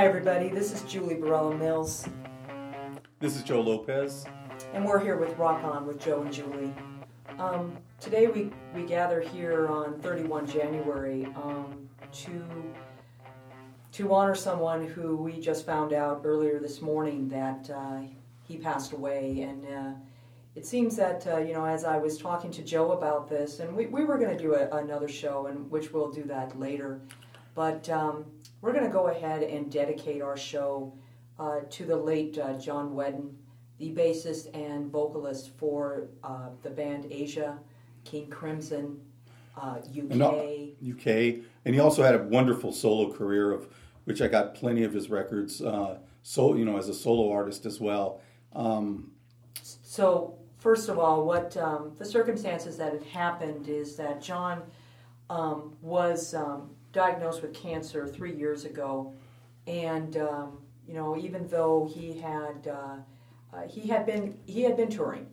Hi, everybody. This is Julie Barella Mills, This is Joe Lopez. and we're here with Rock On with Joe and Julie. Um, today we, we gather here on 31 January um, to to honor someone who we just found out earlier this morning that uh, he passed away, and uh, it seems that uh, you know as I was talking to Joe about this, and we, we were going to do a, another show, and which we'll do that later, but um, we're going to go ahead and dedicate our show uh, to the late uh, John Wetton, the bassist and vocalist for uh, the band Asia, King Crimson, uh, UK. And al- UK, and he also had a wonderful solo career of which I got plenty of his records. Uh, so you know, as a solo artist as well. Um, So, first of all, what um, the circumstances that had happened is that John um, was um, diagnosed with cancer three years ago, and um, you know, even though he had uh, uh, he had been he had been touring,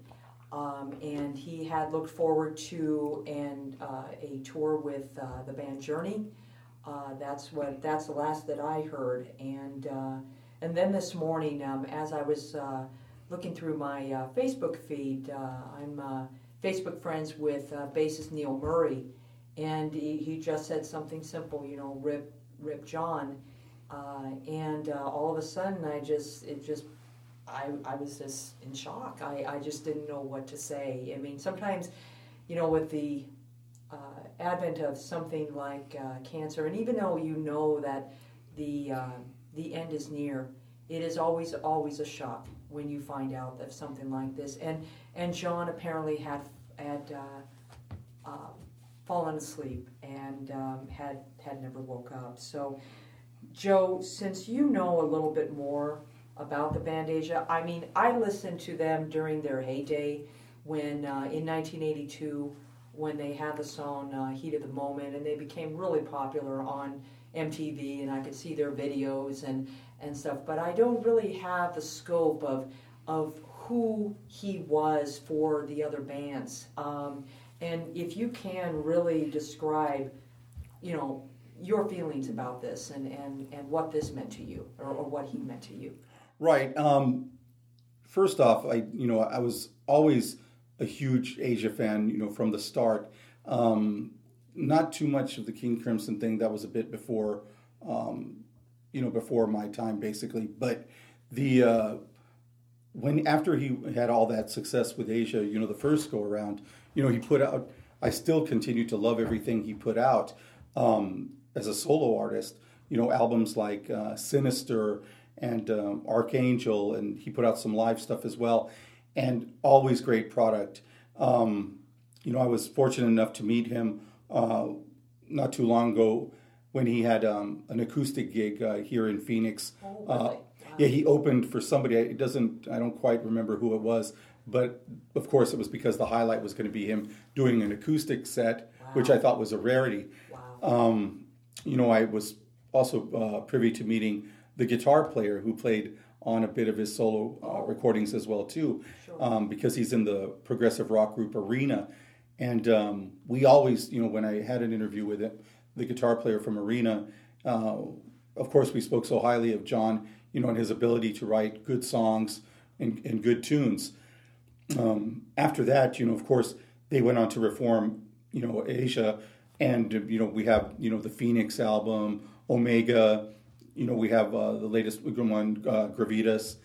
um, and he had looked forward to and uh, a tour with uh, the band Journey. Uh, that's what that's the last that I heard, and uh, and then this morning, um, as I was looking through my Facebook feed, I'm Facebook friends with bassist Neil Murray, and he, he just said something simple, you know, rip rip John, uh, and uh, all of a sudden I just it just I, I was just in shock. I, I just didn't know what to say. I mean, sometimes, you know, with the uh, advent of something like uh, cancer, and even though you know that the uh, the end is near, it is always always a shock when you find out of something like this. And and John apparently had had uh, fallen asleep and um, had had never woke up. So, Joe, since you know a little bit more about the band Asia, I mean, I listened to them during their heyday when uh, in 1982 when they had the song uh, "Heat of the Moment" and they became really popular on MTV, and I could see their videos and and stuff. But I don't really have the scope of of who he was for the other bands. Um, and if you can really describe, you know, your feelings about this and, and, and what this meant to you or, or what he meant to you. right. Um, first off, I you know I was always a huge Asia fan. You know from the start. Um, not too much of the King Crimson thing. That was a bit before. Um, you know before my time basically, but the uh, when after he had all that success with Asia, you know, the first go around, you know, he put out. I still continue to love everything he put out um, as a solo artist. You know, albums like uh, Sinister and um, Archangel, and he put out some live stuff as well, and always great product. Um, you know, I was fortunate enough to meet him uh, not too long ago when he had um, an acoustic gig uh, here in Phoenix. Oh, Uh, really? Yeah, he opened for somebody. It doesn't. I don't quite remember who it was, but of course it was because the highlight was going to be him doing an acoustic set, which I thought was a rarity. Wow. Um, you know, I was also uh, privy to meeting the guitar player who played on a bit of his solo uh, recordings as well too, um, because he's in the progressive rock group Arena, and um, we always, you know, when I had an interview with it, the guitar player from Arena, uh, of course, we spoke so highly of John, you know, and his ability to write good songs and, and good tunes. Um, after that, you know, of course, they went on to reform, you know, Asia, and you know, we have, you know, the Phoenix album, Omega, you know, we have uh, the latest one, uh, Gravitas,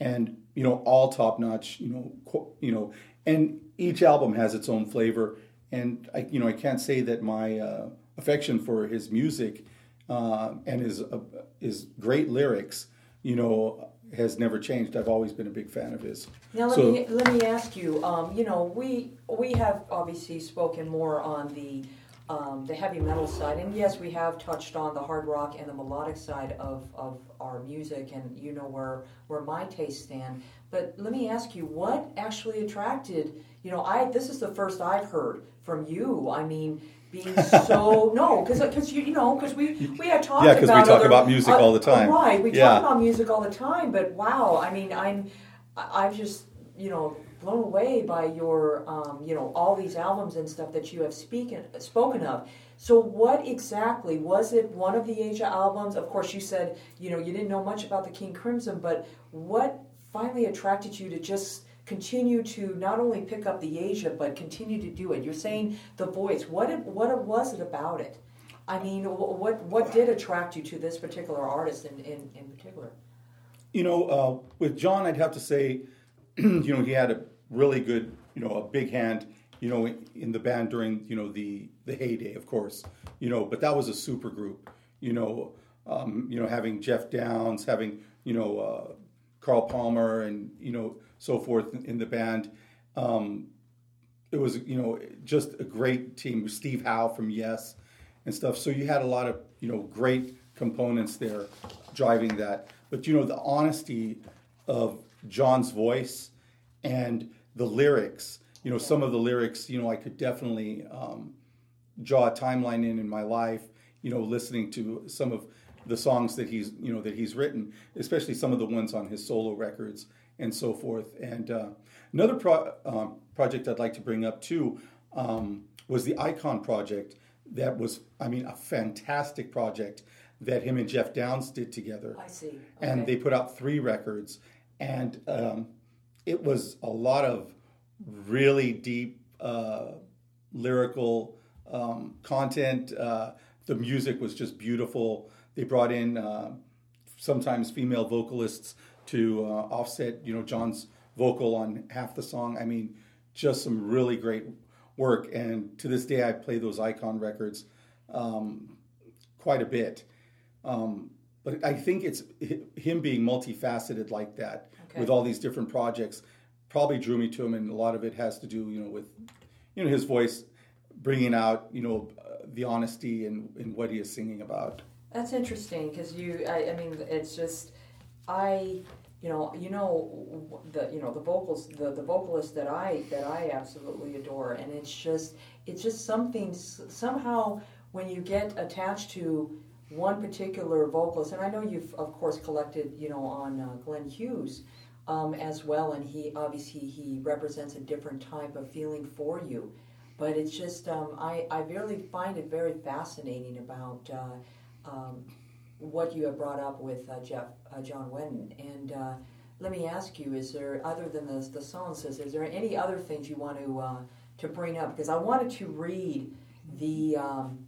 and you know, all top notch, you know, qu- you know, and each album has its own flavor, and I, you know, I can't say that my uh, affection for his music uh, and his uh, his great lyrics, you know, has never changed. I've always been a big fan of his. Now let So- me let me ask you. Um, you know, we we have obviously spoken more on the um, the heavy metal side, and yes, we have touched on the hard rock and the melodic side of, of our music, and you know where where my tastes stand. But let me ask you, what actually attracted? You know, I this is the first I've heard from you. I mean. Being so no, because because you you know because we we had talked Yeah, 'cause we talk other- about music all the time. right? We Yeah. talk about music all the time, but wow, I mean, I'm I- I've just you know blown away by your, um, you know, all these albums and stuff that you have speaken, spoken of. So, what exactly was it? One of the Asia albums? Of course, you said you know you didn't know much about the King Crimson, but what finally attracted you to just continue to not only pick up the Asia but continue to do it? You're saying the voice. What it, what was it about it? I mean, what what did attract you to this particular artist in, in, in particular? You know, uh, with John, I'd have to say, you know, he had a really good, you know, a big hand you know, in the band during you know the the heyday, of course, you know, but that was a super group, you know, um, you know, having Geoff Downes, having you know uh, Carl Palmer, and you know so forth in the band. Um, it was you know just a great team. With Steve Howe from Yes and stuff. So you had a lot of you know great components there driving that. But you know the honesty of John's voice and the lyrics you know, some of the lyrics, you know, I could definitely um, draw a timeline in in my life. You know, listening to some of the songs that he's, you know, that he's written, especially some of the ones on his solo records and so forth. And uh, another pro- um, project I'd like to bring up too um, was the Icon project. That was, I mean, a fantastic project that him and Geoff Downes did together. I see. Okay. And they put out three records, and um, it was a lot of really deep uh, lyrical um, content. Uh, the music was just beautiful. They brought in uh, sometimes female vocalists to uh, offset, you know, John's vocal on half the song. I mean, just some really great work. And to this day, I play those icon records um, quite a bit. Um, but I think it's him being multifaceted like that okay. with all these different projects probably drew me to him, and a lot of it has to do, you know, with you know his voice bringing out, you know, uh, the honesty and in, in what he is singing about. That's interesting because you, I, I mean, it's just I you know, you know the you know the vocals the, the vocalist that I that I absolutely adore, and it's just it's just something somehow when you get attached to one particular vocalist, and I know you've of course collected you know on uh, Glenn Hughes, um, as well, and he obviously he represents a different type of feeling for you. But it's just um, I I really find it very fascinating about uh, um, what you have brought up with uh, Jeff uh, John Wetton. And uh, let me ask you: Is there other than the the song says, is there any other things you want to uh, to bring up? Because I wanted to read the um,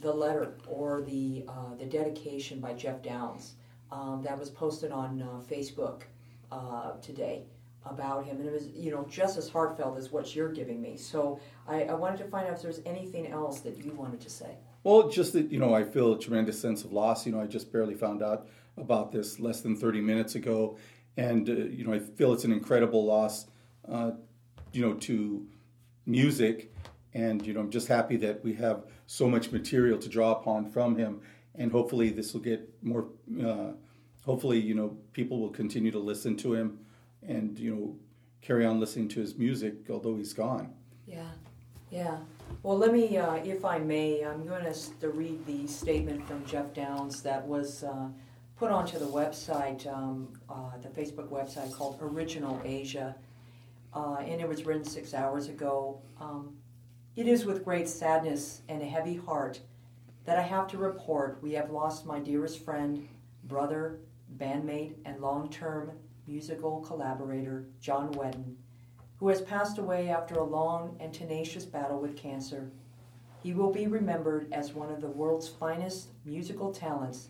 the letter or the uh, the dedication by Geoff Downes um, that was posted on Facebook uh, today about him, and it was you know just as heartfelt as what you're giving me. So I, I, wanted to find out if there's anything else that you wanted to say. Well, just that you know I feel a tremendous sense of loss. You know I just barely found out about this less than 30 minutes ago, and uh, you know I feel it's an incredible loss. Uh, you know to music, and you know I'm just happy that we have so much material to draw upon from him, and hopefully this will get more uh, hopefully, you know, people will continue to listen to him and, you know, carry on listening to his music, although he's gone. Yeah, yeah. Well, let me, uh, if I may, I'm going to read the statement from Geoff Downes that was uh, put onto the website, um, uh, the Facebook website called Original Asia, uh, and it was written six hours ago. Um, it is with great sadness and a heavy heart that I have to report we have lost my dearest friend, brother, bandmate and long term musical collaborator John Wetton, who has passed away after a long and tenacious battle with cancer. He will be remembered as one of the world's finest musical talents,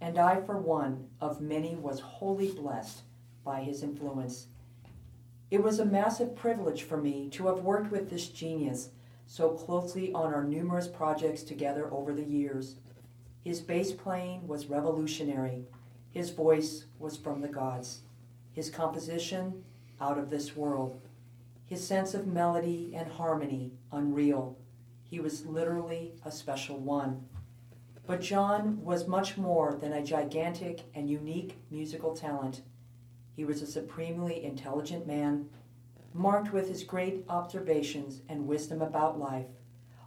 and I, for one of many, was wholly blessed by his influence. It was a massive privilege for me to have worked with this genius so closely on our numerous projects together over the years. His bass playing was revolutionary his voice was from the gods, his composition out of this world, his sense of melody and harmony unreal. He was literally a special one. But John was much more than a gigantic and unique musical talent. He was a supremely intelligent man, marked with his great observations and wisdom about life,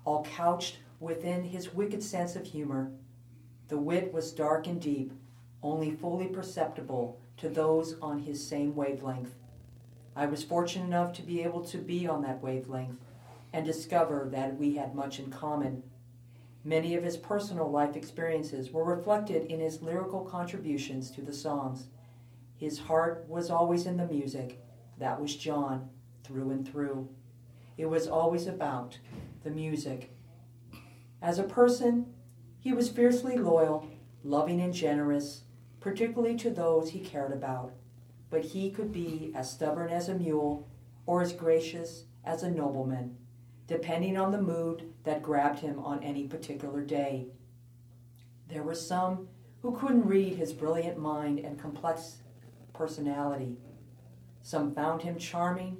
all couched within his wicked sense of humor. The wit was dark and deep, only fully perceptible to those on his same wavelength. I was fortunate enough to be able to be on that wavelength and discover that we had much in common. Many of his personal life experiences were reflected in his lyrical contributions to the songs. His heart was always in the music. That was John, through and through. It was always about the music. As a person, he was fiercely loyal, loving, and generous, particularly to those he cared about. But he could be as stubborn as a mule or as gracious as a nobleman depending on the mood that grabbed him on any particular day. There were some who couldn't read his brilliant mind and complex personality. Some found him charming,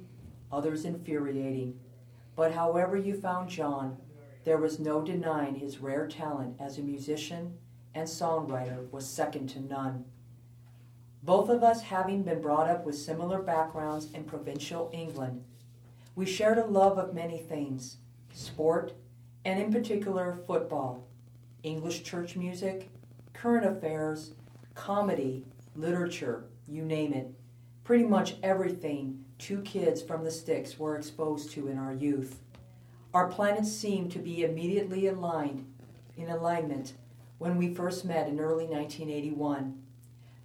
others infuriating. But however you found John, there was no denying his rare talent as a musician and songwriter was second to none. Both of us having been brought up with similar backgrounds in provincial England, we shared a love of many things sport, and in particular, football, English church music, current affairs, comedy, literature, you name it. Pretty much everything two kids from the sticks were exposed to in our youth. Our planets seemed to be immediately aligned in alignment when we first met in early 1981.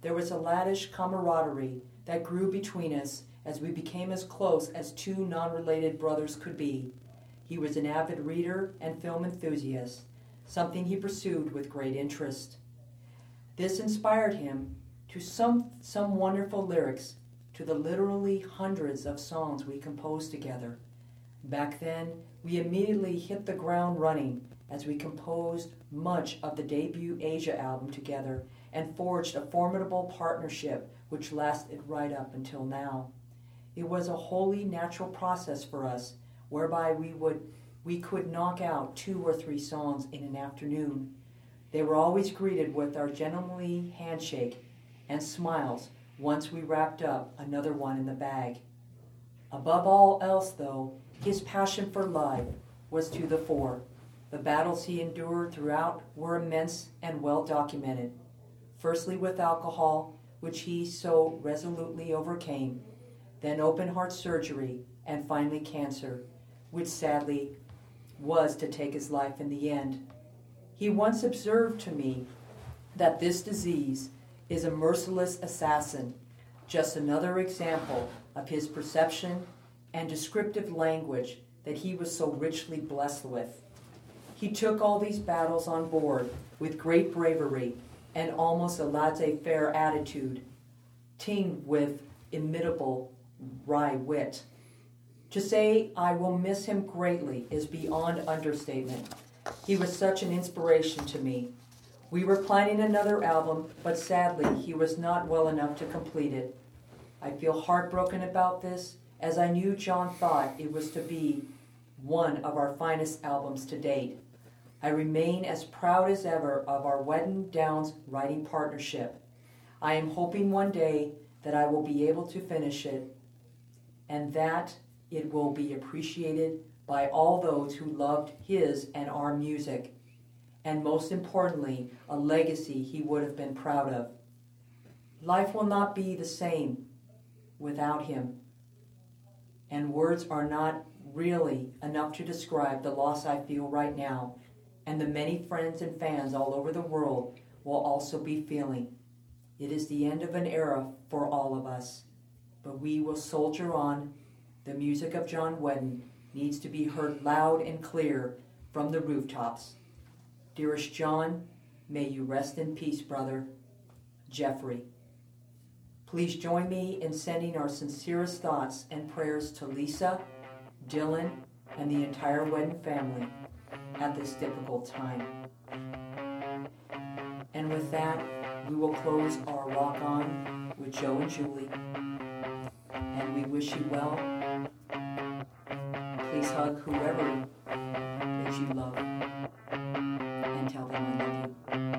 There was a laddish camaraderie that grew between us as we became as close as two non related brothers could be. He was an avid reader and film enthusiast, something he pursued with great interest. This inspired him to some, some wonderful lyrics to the literally hundreds of songs we composed together. Back then, we immediately hit the ground running as we composed much of the debut Asia album together and forged a formidable partnership which lasted right up until now. It was a wholly natural process for us, whereby we would we could knock out two or three songs in an afternoon. They were always greeted with our gentlemanly handshake and smiles once we wrapped up another one in the bag. Above all else, though, his passion for life was to the fore. The battles he endured throughout were immense and well documented. Firstly, with alcohol, which he so resolutely overcame, then open heart surgery, and finally cancer, which sadly was to take his life in the end. He once observed to me that this disease is a merciless assassin, just another example of his perception and descriptive language that he was so richly blessed with. He took all these battles on board with great bravery and almost a laissez faire attitude, tinged with imitable wry wit. To say I will miss him greatly is beyond understatement. He was such an inspiration to me. We were planning another album, but sadly, he was not well enough to complete it. I feel heartbroken about this, as I knew John thought it was to be one of our finest albums to date. I remain as proud as ever of our Wetton Downes writing partnership. I am hoping one day that I will be able to finish it and that it will be appreciated by all those who loved his and our music, and most importantly, a legacy he would have been proud of. Life will not be the same without him, and words are not really enough to describe the loss I feel right now, and the many friends and fans all over the world will also be feeling. It is the end of an era for all of us but we will soldier on. The music of John Wetton needs to be heard loud and clear from the rooftops. Dearest John, may you rest in peace, brother. Jeffrey. Please join me in sending our sincerest thoughts and prayers to Lisa, Dylan, and the entire Wetton family at this difficult time. And with that, we will close our Rock On with Joe and Julie and we wish you well. Please hug whoever that you love and tell them I love you.